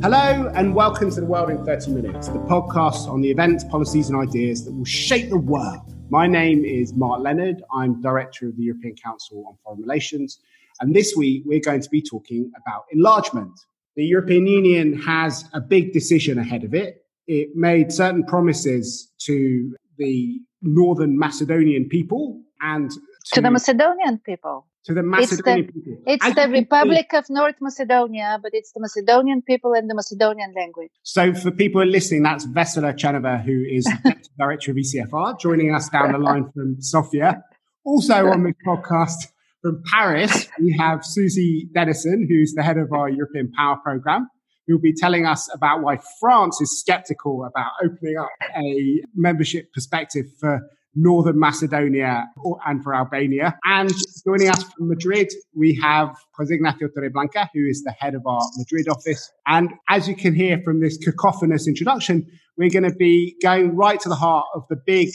Hello, and welcome to The World in 30 Minutes, the podcast on the events, policies, and ideas that will shape the world. My name is Mark Leonard. I'm Director of the European Council on Foreign Relations. And this week, we're going to be talking about enlargement. The European Union has a big decision ahead of it. It made certain promises to the Northern Macedonian people and to, to the Macedonian people to the Macedonian it's the, people. It's the Republic of North Macedonia, but it's the Macedonian people and the Macedonian language. So, for people listening, that's Vessela Tcherneva, who is director of ECFR, joining us down the line from Sofia. Also on this podcast from Paris, we have Susi Dennison, who's the head of our European Power Programme who'll be telling us about why France is skeptical about opening up a membership perspective for Northern Macedonia and for Albania. And joining us from Madrid, we have Jose Ignacio Torreblanca, who is the head of our Madrid office. And as you can hear from this cacophonous introduction, we're going to be going right to the heart of the big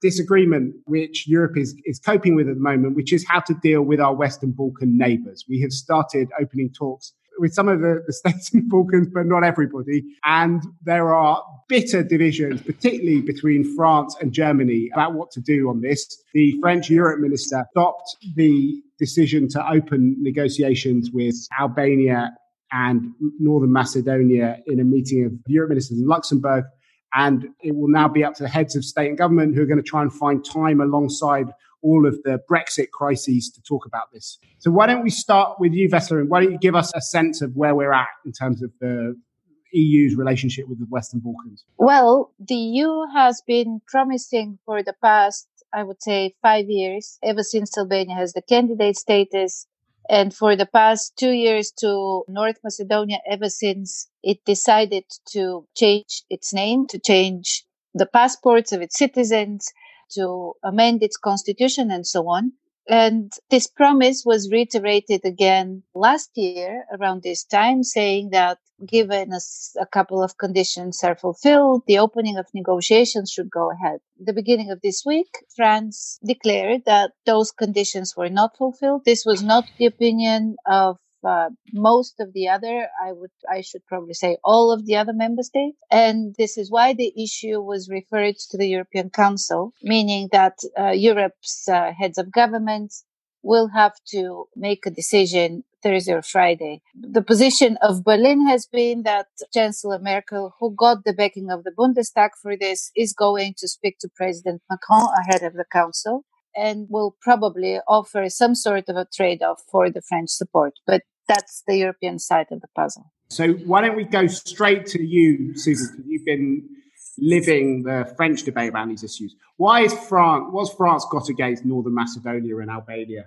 disagreement which Europe is, is coping with at the moment, which is how to deal with our Western Balkan neighbors. We have started opening talks with some of the, the states the Balkans, but not everybody. And there are bitter divisions, particularly between France and Germany, about what to do on this. The French Europe minister stopped the decision to open negotiations with Albania and Northern Macedonia in a meeting of Europe ministers in Luxembourg. And it will now be up to the heads of state and government who are going to try and find time alongside all of the Brexit crises to talk about this. So why don't we start with you, Vessela, and why don't you give us a sense of where we're at in terms of the EU's relationship with the Western Balkans? Well, the EU has been promising for the past, I would say, five years, ever since Albania has the candidate status, and for the past two years to North Macedonia, ever since it decided to change its name, to change the passports of its citizens, to amend its constitution and so on. And this promise was reiterated again last year around this time, saying that given a, a, couple of conditions are fulfilled, the opening of negotiations should go ahead. The beginning of this week, France declared that those conditions were not fulfilled. This was not the opinion of uh, most of the other, I would, I should probably say all of the other member states. And this is why the issue was referred to the European Council, meaning that uh, Europe's uh, heads of governments will have to make a decision Thursday or Friday. The position of Berlin has been that Chancellor Merkel, who got the backing of the Bundestag for this, is going to speak to President Macron ahead of the council and will probably offer some sort of a trade off for the French support. But that's the European side of the puzzle. So, why don't we go straight to you, Susan? Because you've been living the French debate around these issues. Why is France? What's France got against Northern Macedonia and Albania?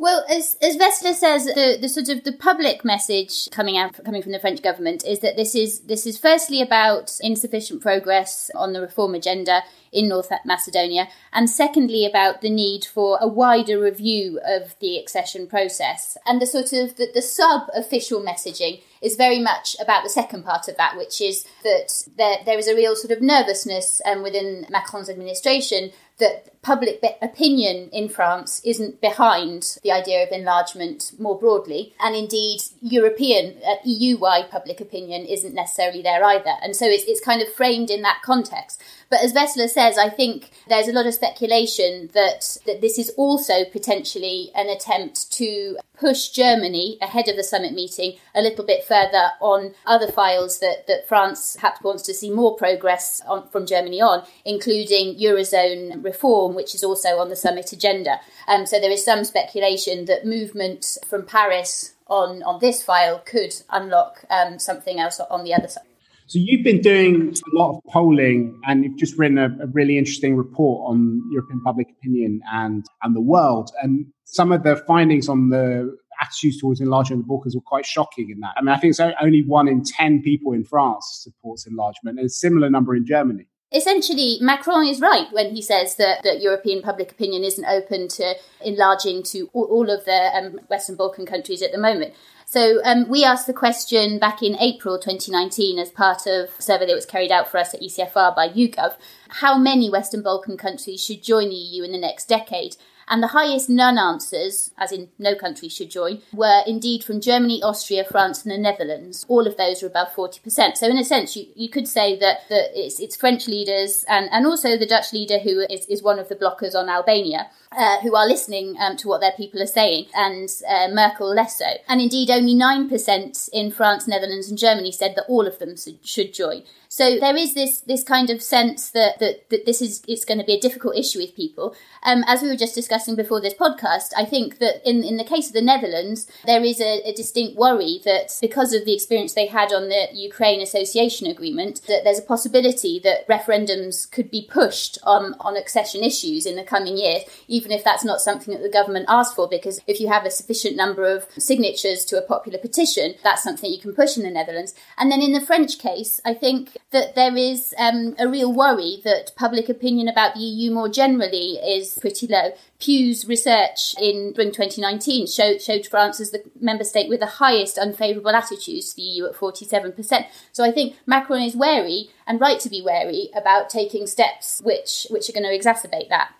Well, as as says, the, the sort of the public message coming out coming from the French government is that this is this is firstly about insufficient progress on the reform agenda in North Macedonia, and secondly about the need for a wider review of the accession process. And the sort of the, the sub official messaging is very much about the second part of that, which is that there, there is a real sort of nervousness um, within Macron's administration that public opinion in France isn't behind the idea of enlargement more broadly. And indeed, European, uh, EU wide public opinion isn't necessarily there either. And so it's, it's kind of framed in that context. But as Vessela says, I think there's a lot of speculation that, that this is also potentially an attempt to push Germany ahead of the summit meeting a little bit further on other files that, that France perhaps wants to see more progress on, from Germany on, including Eurozone reform, which is also on the summit agenda. Um, so there is some speculation that movement from Paris on, on this file could unlock um, something else on the other side. So you've been doing a lot of polling, and you've just written a, a, really interesting report on European public opinion and and the world. And some of the findings on the attitudes towards enlargement in the Balkans were quite shocking. In that, I mean, I think it's only one in ten people in France supports enlargement, and a similar number in Germany. Essentially, Macron is right when he says that, that European public opinion isn't open to enlarging to all, all of the um, Western Balkan countries at the moment. So um, we asked the question back in April 2019 as part of a survey that was carried out for us at ECFR by YouGov, how many Western Balkan countries should join the EU in the next decade? And the highest none answers, as in no country should join, were indeed from Germany, Austria, France, and the Netherlands. All of those are above 40%. So, in a sense, you, you could say that, that it's, it's French leaders and, and also the Dutch leader who is, is one of the blockers on Albania. Uh, who are listening um, to what their people are saying, and uh, Merkel less so. And indeed, only 9% in France, Netherlands, and Germany said that all of them should join. So there is this this kind of sense that that, that this is it's going to be a difficult issue with people. Um, as we were just discussing before this podcast, I think that in in the case of the Netherlands, there is a, a distinct worry that because of the experience they had on the Ukraine Association Agreement, that there's a possibility that referendums could be pushed on on accession issues in the coming years, even if that's not something that the government asked for. Because if you have a sufficient number of signatures to a popular petition, that's something you can push in the Netherlands. And then in the French case, I think that there is um, a real worry that public opinion about the EU more generally is pretty low. Pew's research in spring 2019 showed, showed France as the member state with the highest unfavourable attitudes to the EU at 47%. So I think Macron is wary, and right to be wary, about taking steps which, which are going to exacerbate that.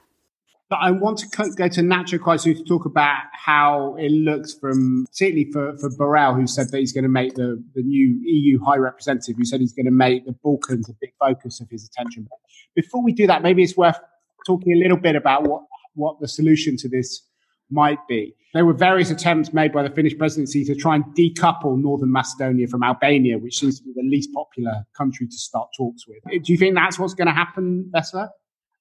But I want to go to Nacho soon to talk about how it looks from, particularly for, for Borrell, who said that he's going to make the, the new EU High Representative, who said he's going to make the Balkans a big focus of his attention. But before we do that, maybe it's worth talking a little bit about what, what the solution to this might be. There were various attempts made by the Finnish presidency to try and decouple Northern Macedonia from Albania, which seems to be the least popular country to start talks with. Do you think that's what's going to happen, Vessela?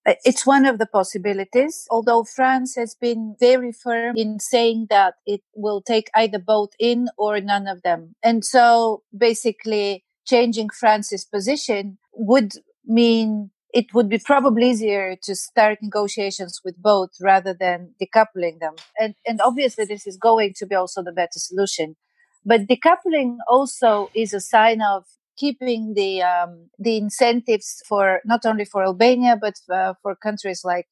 Uh, it's one of the possibilities, although France has been very firm in saying that it will take either both in or none of them. And so basically changing France's position would mean it would be probably easier to start negotiations with both rather than decoupling them. And, and obviously this is going to be also the better solution. But decoupling also is a sign of keeping the um, the incentives for not only for Albania but uh, for countries like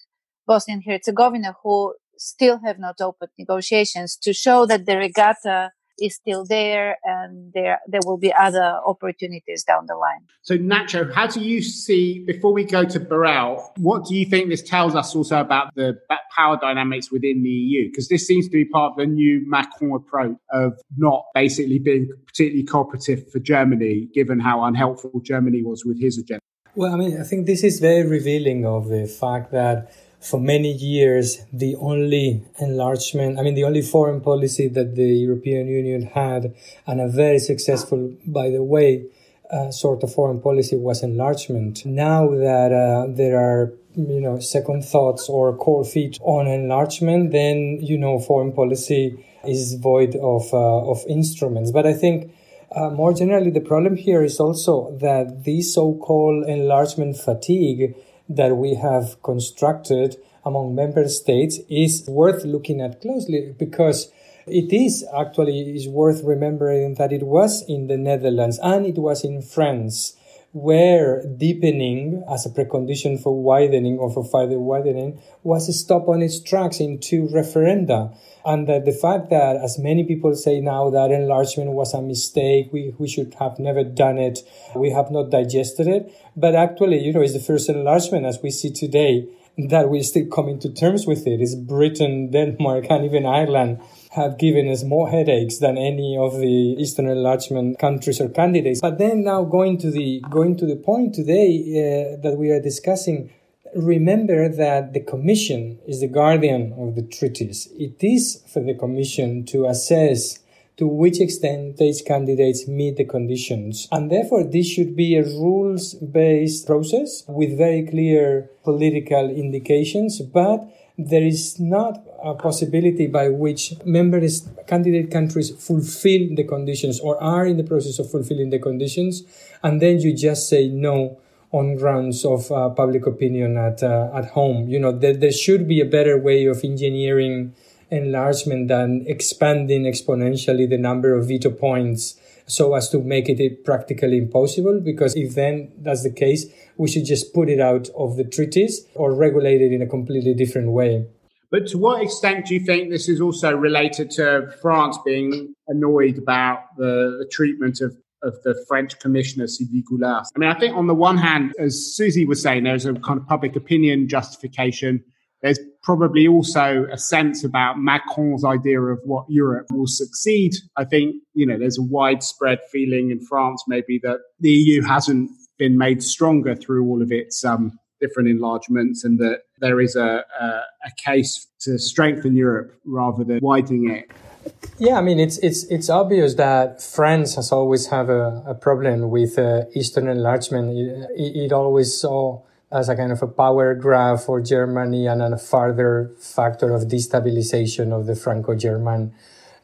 Bosnia and Herzegovina who still have not opened negotiations to show that the regatta is still there and there there will be other opportunities down the line. So Nacho, how do you see before we go to Borrell, what do you think this tells us also about the power dynamics within the EU? Because this seems to be part of the new Macron approach of not basically being particularly cooperative for Germany, given how unhelpful Germany was with his agenda. Well, I mean, I think this is very revealing of the fact that for many years, the only enlargement, I mean, the only foreign policy that the European Union had, and a very successful, by the way, uh, sort of foreign policy was enlargement. Now that uh, there are, you know, second thoughts or cold feet on enlargement, then, you know, foreign policy is void of, uh, of instruments. But I think uh, more generally, the problem here is also that this so-called enlargement fatigue that we have constructed among member states is worth looking at closely because it is actually is worth remembering that it was in the Netherlands and it was in France where deepening as a precondition for widening or for further widening was stopped on its tracks in two referenda. And that the fact that, as many people say now, that enlargement was a mistake, we, we should have never done it, we have not digested it. But actually, you know, it's the first enlargement as we see today that we're still coming to terms with it. It's Britain, Denmark, and even Ireland have given us more headaches than any of the Eastern enlargement countries or candidates. But then now going to the going to the point today uh, that we are discussing, remember that the Commission is the guardian of the treaties. It is for the Commission to assess to which extent these candidates meet the conditions. And therefore, this should be a rules based process with very clear political indications, but there is not a possibility by which member candidate countries fulfill the conditions or are in the process of fulfilling the conditions, and then you just say no on grounds of uh, public opinion at uh, at home. You know, there, there should be a better way of engineering enlargement than expanding exponentially the number of veto points so as to make it practically impossible. Because if then that's the case, we should just put it out of the treaties or regulate it in a completely different way. But to what extent do you think this is also related to France being annoyed about the, the treatment of, of the French commissioner, Sylvie Goulard? I mean, I think on the one hand, as Susi was saying, there's a kind of public opinion justification there's probably also a sense about Macron's idea of what Europe will succeed. I think, you know, there's a widespread feeling in France maybe that the EU hasn't been made stronger through all of its um, different enlargements and that there is a, a, a case to strengthen Europe rather than widening it. Yeah, I mean it's it's it's obvious that France has always had a, a problem with uh, Eastern enlargement. It, it, it, always saw as a kind of a power grab for Germany and a further factor of destabilization of the Franco-German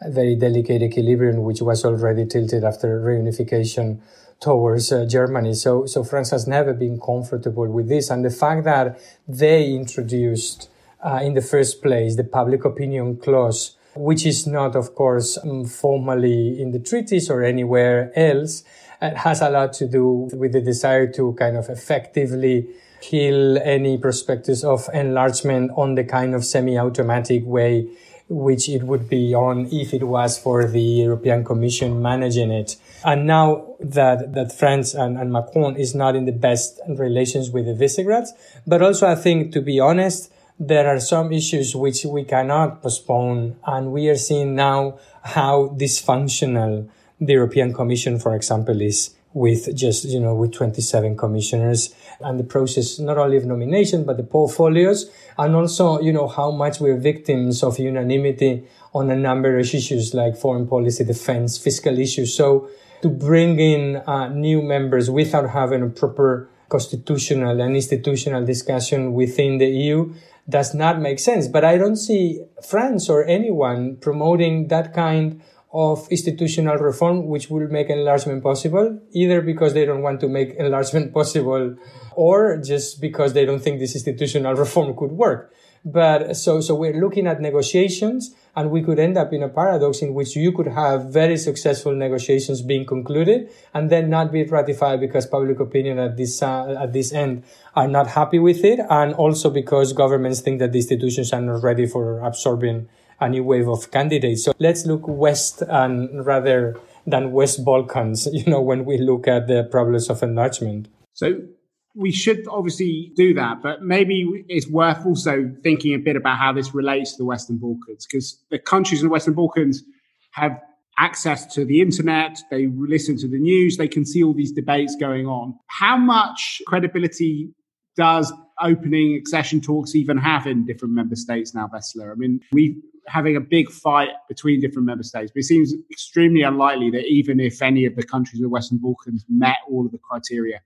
very delicate equilibrium, which was already tilted after reunification towards uh, Germany. So, so France has never been comfortable with this. And the fact that they introduced uh, in the first place the public opinion clause, which is not, of course, um, formally in the treaties or anywhere else, uh, has a lot to do with the desire to kind of effectively kill any prospectus of enlargement on the kind of semi-automatic way which it would be on if it was for the European Commission managing it. And now that, that France and, and Macron is not in the best relations with the Visegráds, but also I think, to be honest, there are some issues which we cannot postpone. And we are seeing now how dysfunctional the European Commission, for example, is with just, you know, with 27 commissioners and the process, not only of nomination, but the portfolios. And also, you know, how much we're victims of unanimity on a number of issues like foreign policy, defense, fiscal issues. So to bring in uh, new members without having a proper constitutional and institutional discussion within the EU does not make sense. But I don't see France or anyone promoting that kind of institutional reform which will make enlargement possible, either because they don't want to make enlargement possible or just because they don't think this institutional reform could work. But so, so we're looking at negotiations and we could end up in a paradox in which you could have very successful negotiations being concluded and then not be ratified because public opinion at this, uh, at this end are not happy with it. And also because governments think that the institutions are not ready for absorbing a new wave of candidates. So let's look west and rather than West Balkans, you know, when we look at the problems of enlargement. So we should obviously do that, but maybe it's worth also thinking a bit about how this relates to the Western Balkans, because the countries in the Western Balkans have access to the internet, they listen to the news, they can see all these debates going on. How much credibility does opening accession talks even have in different member states now, Vessela? I mean, we having a big fight between different member states, but it seems extremely unlikely that even if any of the countries of the Western Balkans met all of the criteria,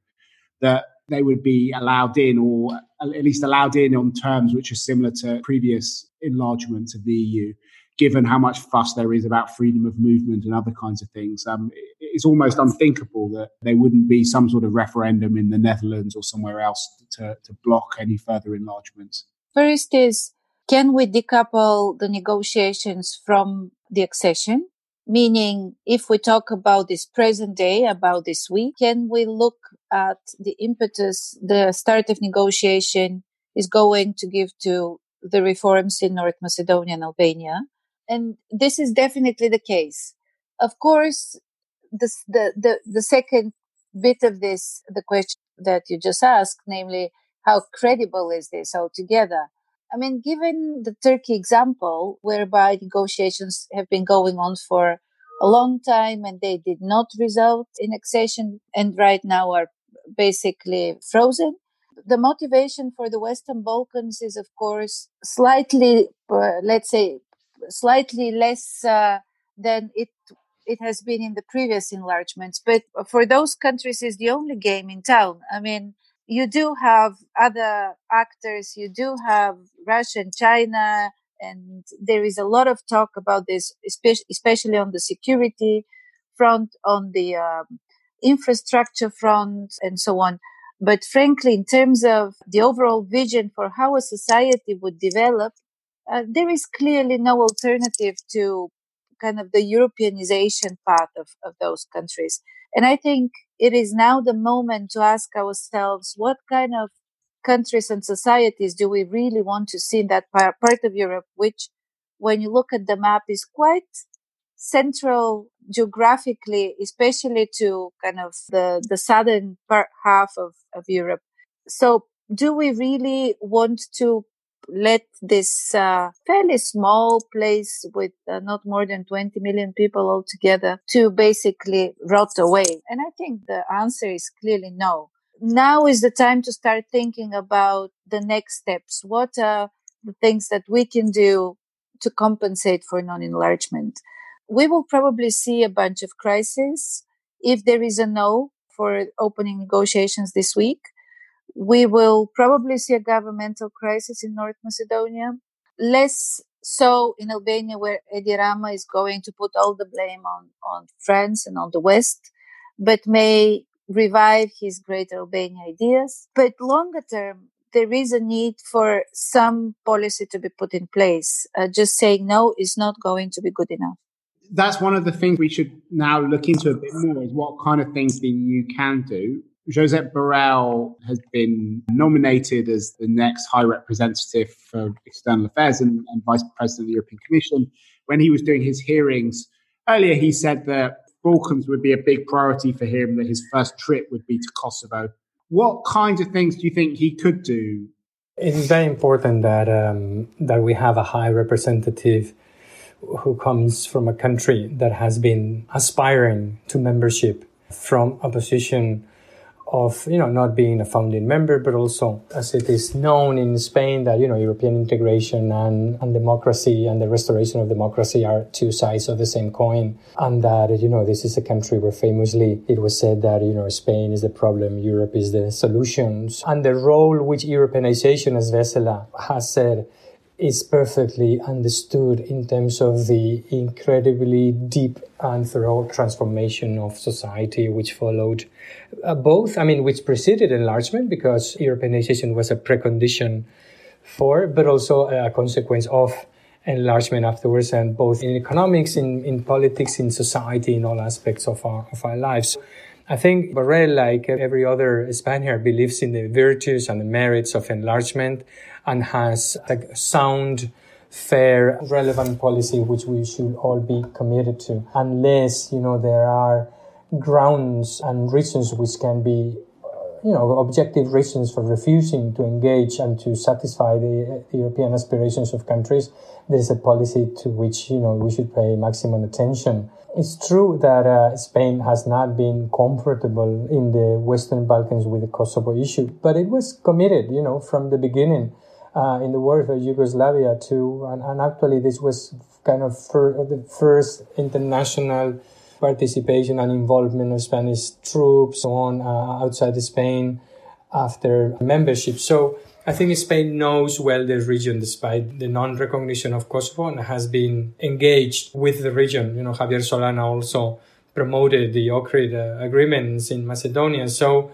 that they would be allowed in or at least allowed in on terms which are similar to previous enlargements of the EU, given how much fuss there is about freedom of movement and other kinds of things. Um, it's almost unthinkable that there wouldn't be some sort of referendum in the Netherlands or somewhere else to, to block any further enlargements. First is can we decouple the negotiations from the accession? Meaning, if we talk about this present day, about this week, can we look at the impetus the start of negotiation is going to give to the reforms in North Macedonia and Albania? And this is definitely the case. Of course, the, the, the second bit of this, the question that you just asked, namely, how credible is this altogether? I mean, given the Turkey example, whereby negotiations have been going on for a long time and they did not result in accession and right now are basically frozen. The motivation for the Western Balkans is, of course, slightly, uh, let's say, slightly less uh, than it it has been in the previous enlargements. But for those countries, is the only game in town. I mean, you do have other actors, you do have Russia and China, and there is a lot of talk about this, especially on the security front, on the um, infrastructure front, and so on. But frankly, in terms of the overall vision for how a society would develop, uh, there is clearly no alternative to kind of the Europeanization path of, of those countries. And I think it is now the moment to ask ourselves what kind of countries and societies do we really want to see in that part of Europe, which, when you look at the map, is quite central geographically, especially to kind of the, the southern part, half of, of Europe. So, do we really want to let this uh, fairly small place with uh, not more than 20 million people altogether to basically rot away? And I think the answer is clearly no. Now is the time to start thinking about the next steps. What are the things that we can do to compensate for non-enlargement? We will probably see a bunch of crises if there is a no for opening negotiations this week. We will probably see a governmental crisis in North Macedonia, less so in Albania, where Edi Rama is going to put all the blame on, on France and on the West, but may revive his Greater Albania ideas. But longer term, there is a need for some policy to be put in place. Uh, just saying no is not going to be good enough that's one of the things we should now look into a bit more is what kind of things the EU can do. Josep Borrell has been nominated as the next High Representative for External Affairs and, and Vice President of the European Commission. When he was doing his hearings earlier, he said that Balkans would be a big priority for him, that his first trip would be to Kosovo. What kinds of things do you think he could do? It's very important that um, that we have a high representative who comes from a country that has been aspiring to membership from a position of you know not being a founding member, but also as it is known in Spain that you know European integration and, and democracy and the restoration of democracy are two sides of the same coin, and that you know this is a country where famously it was said that you know Spain is the problem, Europe is the solutions, and the role which Europeanization, as Vessela has said, is perfectly understood in terms of the incredibly deep and thorough transformation of society which followed uh, both, I mean, which preceded enlargement because Europeanization was a precondition for, but also a consequence of enlargement afterwards and both in economics, in, in politics, in society, in all aspects of our, of our lives. I think Borrell, like every other Spaniard, believes in the virtues and the merits of enlargement and has a sound, fair, relevant policy which we should all be committed to. Unless, you know, there are grounds and reasons which can be you know, objective reasons for refusing to engage and to satisfy the, the, European aspirations of countries, there is a policy to which, you know, we should pay maximum attention. It's true that uh, Spain has not been comfortable in the Western Balkans with the Kosovo issue, but it was committed, you know, from the beginning uh, in the war for Yugoslavia too. And, and actually, this was kind of the first international participation and involvement of Spanish troops on uh, outside Spain after membership. So I think Spain knows well the region despite the non-recognition of Kosovo and has been engaged with the region. You know, Javier Solana also promoted the Ohrid uh, agreements in Macedonia. So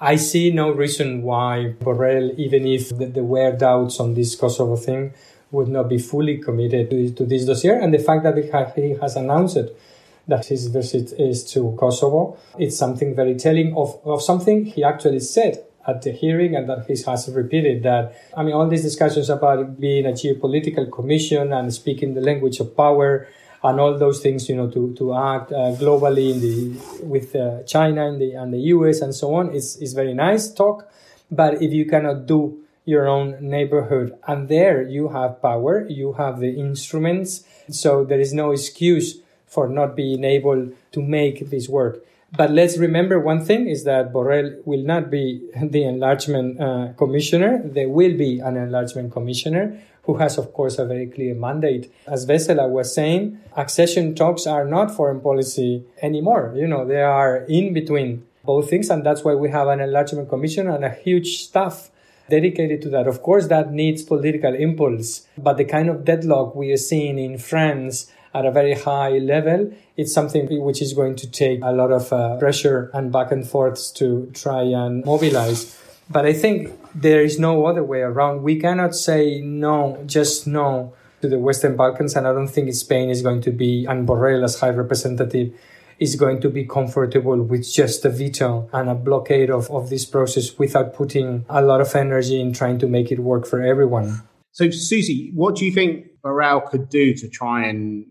I see no reason why Borrell, even if there were doubts on this Kosovo thing, would not be fully committed to, to this dossier. And the fact that he has announced it, that his visit is to Kosovo, it's something very telling of, of something he actually said at the hearing and that he has repeated that i mean all these discussions about being a geopolitical commission and speaking the language of power and all those things you know to, to act uh, globally in the with uh, china and the, and the us and so on is, is very nice talk. But if you cannot do your own neighborhood and there you have power you have the instruments so there is no excuse for not being able to make this work but let's remember one thing is that Borrell will not be the enlargement uh, commissioner. There will be an enlargement commissioner who has, of course, a very clear mandate. As Vessela was saying, accession talks are not foreign policy anymore. You know, they are in between both things. And that's why we have an enlargement commissioner and a huge staff dedicated to that. Of course, that needs political impulse, but the kind of deadlock we are seeing in France at a very high level, it's something which is going to take a lot of uh, pressure and back and forths to try and mobilize. But I think there is no other way around. We cannot say no, just no to the Western Balkans, and I don't think Spain is going to be, and Borrell as High Representative is going to be comfortable with just a veto and a blockade of, of this process without putting a lot of energy in trying to make it work for everyone. So, Susi, what do you think Borrell could do to try and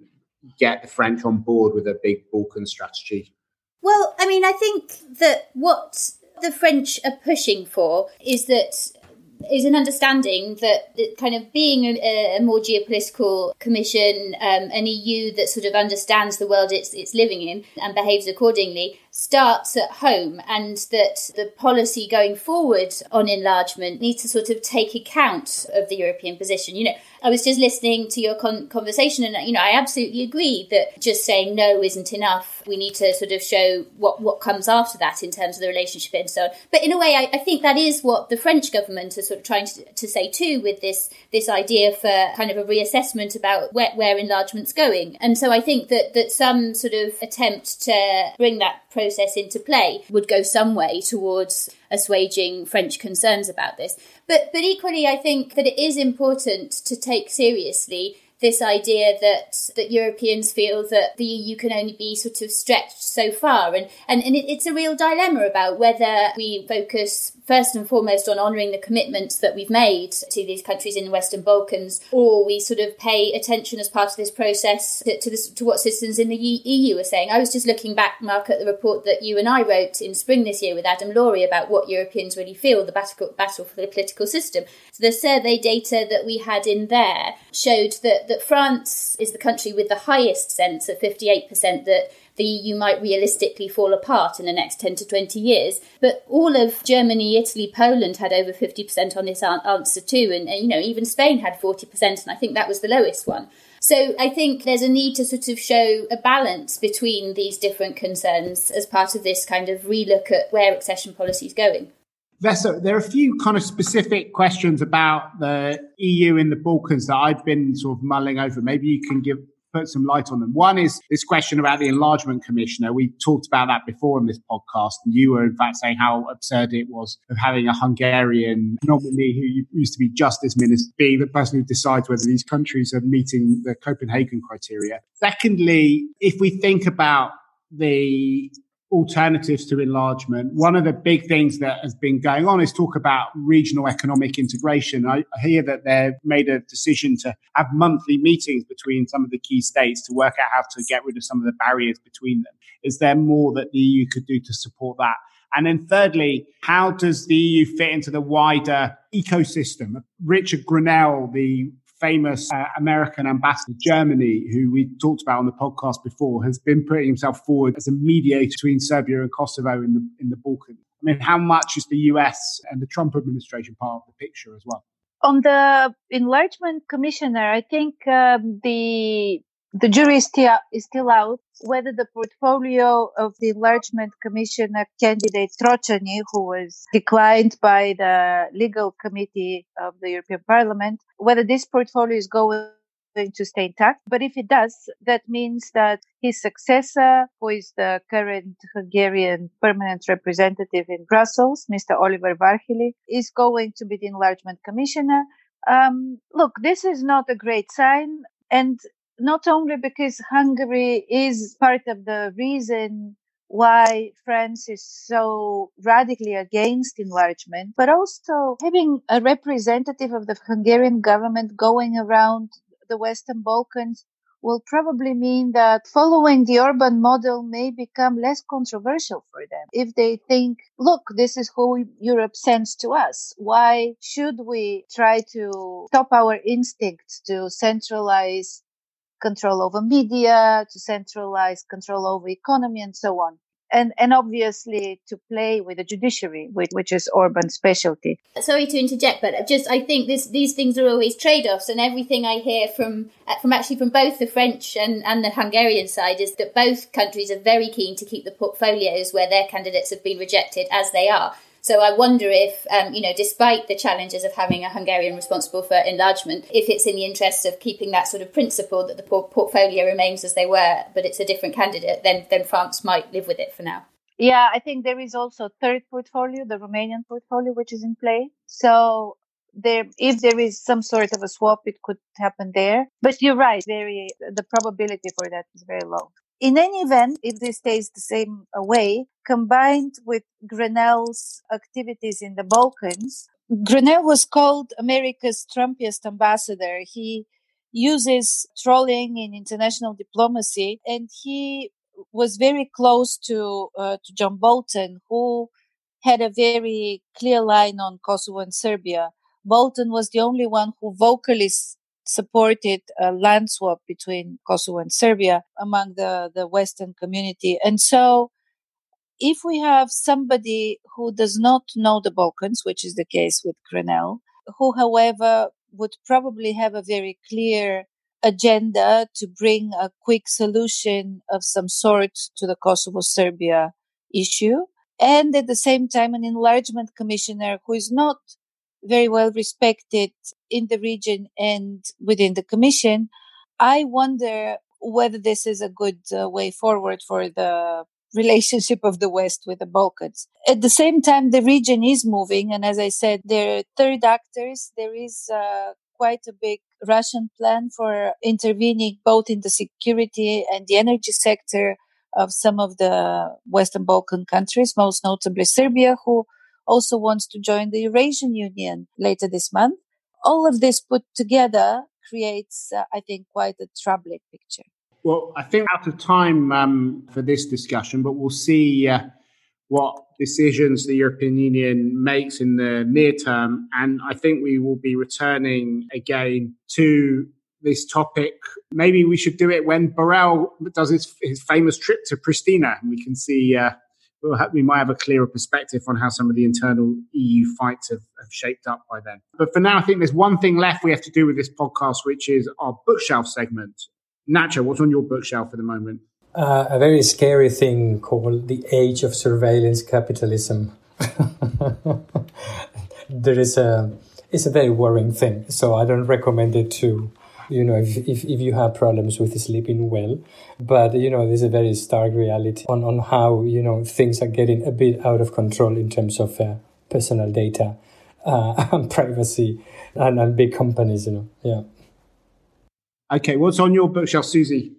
get the French on board with a big Balkan strategy? Well, I mean, I think that what the French are pushing for is that is an understanding that, that kind of being a, a more geopolitical commission, um, an EU that sort of understands the world it's, it's living in and behaves accordingly, starts at home and that the policy going forward on enlargement needs to sort of take account of the European position. You know, I was just listening to your con- conversation, and you know, I absolutely agree that just saying no isn't enough. We need to sort of show what what comes after that in terms of the relationship and so on. But in a way, I, I think that is what the French government is sort of trying to, to say too, with this this idea for kind of a reassessment about where, where enlargement's going. And so I think that that some sort of attempt to bring that process into play would go some way towards assuaging French concerns about this. But but equally, I think that it is important to take seriously this idea that that Europeans feel that the EU can only be sort of stretched so far, and and, and it, it's a real dilemma about whether we focus first and foremost on honouring the commitments that we've made to these countries in the Western Balkans, or we sort of pay attention as part of this process to, to, to what citizens in the EU are saying. I was just looking back, Mark, at the report that you and I wrote in spring this year with Adam Lury about what Europeans really feel the battle, battle for the political system. So the survey data that we had in there showed that, that France is the country with the highest sense of 58% that the EU might realistically fall apart in the next 10 to 20 years. But all of Germany, Italy, Poland had over 50% on this answer too. And, and, you know, even Spain had 40%, and I think that was the lowest one. So I think there's a need to sort of show a balance between these different concerns as part of this kind of relook at where accession policy is going. Vesa, there are a few kind of specific questions about the EU in the Balkans that I've been sort of mulling over. Maybe you can give put some light on them. One is this question about the enlargement commissioner. We talked about that before in this podcast, and you were in fact saying how absurd it was of having a Hungarian nominee who used to be justice minister be the person who decides whether these countries are meeting the Copenhagen criteria. Secondly, if we think about the alternatives to enlargement. One of the big things that has been going on is talk about regional economic integration. I hear that they've made a decision to have monthly meetings between some of the key states to work out how to get rid of some of the barriers between them. Is there more that the EU could do to support that? And then thirdly, how does the EU fit into the wider ecosystem? Richard Grenell, the famous uh, American ambassador to Germany, who we talked about on the podcast before, has been putting himself forward as a mediator between Serbia and Kosovo in the in the Balkans. I mean, how much is the US and the Trump administration part of the picture as well? On the enlargement commissioner, I think um, the the jury is still, is still out whether the portfolio of the enlargement commissioner candidate Trócsányi, who was declined by the legal committee of the European Parliament, whether this portfolio is going to stay intact. But if it does, that means that his successor, who is the current Hungarian permanent representative in Brussels, Mr. Oliver Várhelyi, is going to be the enlargement commissioner. Um, look, this is not a great sign. And not only because Hungary is part of the reason why France is so radically against enlargement, but also having a representative of the Hungarian government going around the Western Balkans will probably mean that following the Orban model may become less controversial for them. If they think, look, this is who Europe sends to us. Why should we try to stop our instincts to centralize control over media, to centralize control over economy and so on. And, and obviously to play with the judiciary, which, which is Orban's specialty. Sorry to interject, but just I think this, these things are always trade-offs, and everything I hear from uh, from actually from both the French and, and the Hungarian side is that both countries are very keen to keep the portfolios where their candidates have been rejected as they are. So I wonder if, um, you know, despite the challenges of having a Hungarian responsible for enlargement, if it's in the interest of keeping that sort of principle that the portfolio remains as they were, but it's a different candidate, then then France might live with it for now. Yeah, I think there is also third portfolio, the Romanian portfolio, which is in play. So there, if there is some sort of a swap, it could happen there. But you're right, very, the probability for that is very low. In any event, if this stays the same way, combined with Grenell's activities in the Balkans, Grenell was called America's Trumpiest ambassador. He uses trolling in international diplomacy, and he was very close to uh, to John Bolton, who had a very clear line on Kosovo and Serbia, Bolton was the only one who vocally supported a land swap between Kosovo and Serbia among the, the Western community. And so if we have somebody who does not know the Balkans, which is the case with Grenell, who, however, would probably have a very clear agenda to bring a quick solution of some sort to the Kosovo Serbia issue. And at the same time, an enlargement commissioner who is not very well respected in the region and within the commission. I wonder whether this is a good uh, way forward for the relationship of the West with the Balkans. At the same time, the region is moving. And as I said, there are third actors. There is uh, quite a big Russian plan for intervening both in the security and the energy sector of some of the Western Balkan countries, most notably Serbia, who also wants to join the Eurasian Union later this month. All of this put together creates, uh, I think, quite a troubling picture. Well, I think out of time um, for this discussion, but we'll see uh, what decisions the European Union makes in the near term. And I think we will be returning again to this topic. Maybe we should do it when Borrell does his, his famous trip to Pristina, and we can see uh, we might have a clearer perspective on how some of the internal EU fights have, have, shaped up by then. But for now, I think there's one thing left we have to do with this podcast, which is our bookshelf segment. Nacho, what's on your bookshelf at the moment? Uh, a very scary thing called the age of surveillance capitalism. there is a it's a very worrying thing, so I don't recommend it to you know, if, if, if you have problems with sleeping well. But, you know, there's a very stark reality on, on how, you know, things are getting a bit out of control in terms of uh, personal data uh, and privacy and, and big companies, you know, yeah. Okay, what's on your bookshelf, Susi?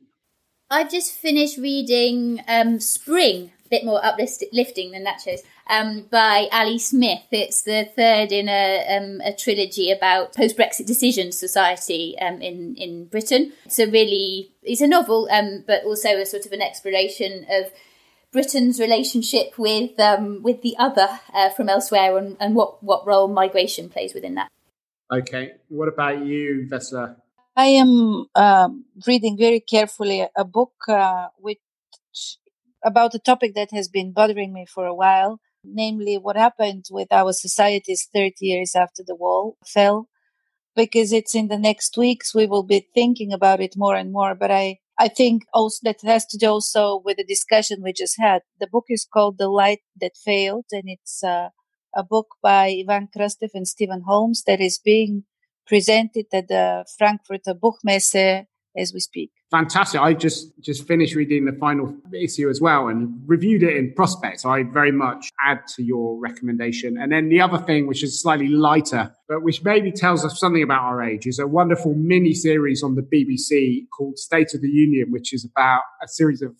I've just finished reading um, Spring, a bit more uplifting than that shows um, by Ali Smith. It's the third in a, um, a trilogy about post Brexit decision society um, in in Britain. It's a really it's a novel, um, but also a sort of an exploration of Britain's relationship with um, with the other uh, from elsewhere and, and what what role migration plays within that. Okay, what about you, Vesla? I am um, reading very carefully a book uh, which about a topic that has been bothering me for a while, namely what happened with our societies 30 years after the wall fell because it's in the next weeks we will be thinking about it more and more. But i i think also that has to do also with the discussion we just had. The book is called the light that failed and it's uh, a book by ivan krastev and stephen holmes that is being presented at the frankfurter buchmesse as we speak. Fantastic. I just just finished reading the final issue as well and reviewed it in prospect. So I very much add to your recommendation. And then the other thing, which is slightly lighter, but which maybe tells us something about our age, is a wonderful mini series on the BBC called State of the Union, which is about a series of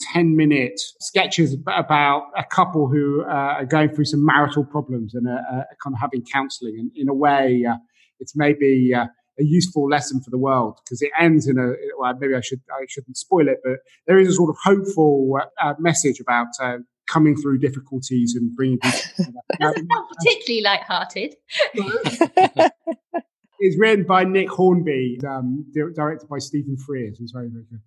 10 minute sketches about a couple who uh, are going through some marital problems and are, uh, kind of having counseling. And in a way, uh, it's maybe uh, a useful lesson for the world because it ends in a well, maybe I should I shouldn't spoil it, but there is a sort of hopeful uh, message about uh, coming through difficulties and bringing people. not particularly light-hearted. it's written by Nick Hornby, um, directed by Stephen Frears. It's very very good.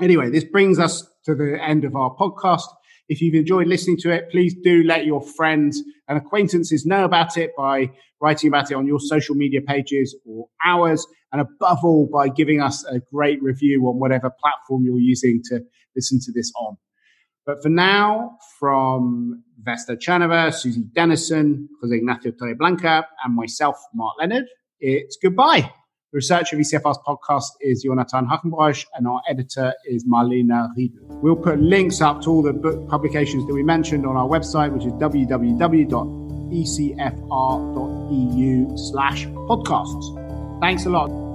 Anyway, this brings us to the end of our podcast. If you've enjoyed listening to it, please do let your friends and acquaintances know about it by writing about it on your social media pages or ours. And above all, by giving us a great review on whatever platform you're using to listen to this on. But for now, from Vessela Tcherneva, Susi Dennison, Jose Ignacio Torreblanca, and myself, Mark Leonard, it's goodbye. The researcher of ECFR's podcast is Jonathan Hackenbroich, and our editor is Marlena Riedel. We'll put links up to all the book publications that we mentioned on our website, which is www.ecfr.eu slash podcasts. Thanks a lot.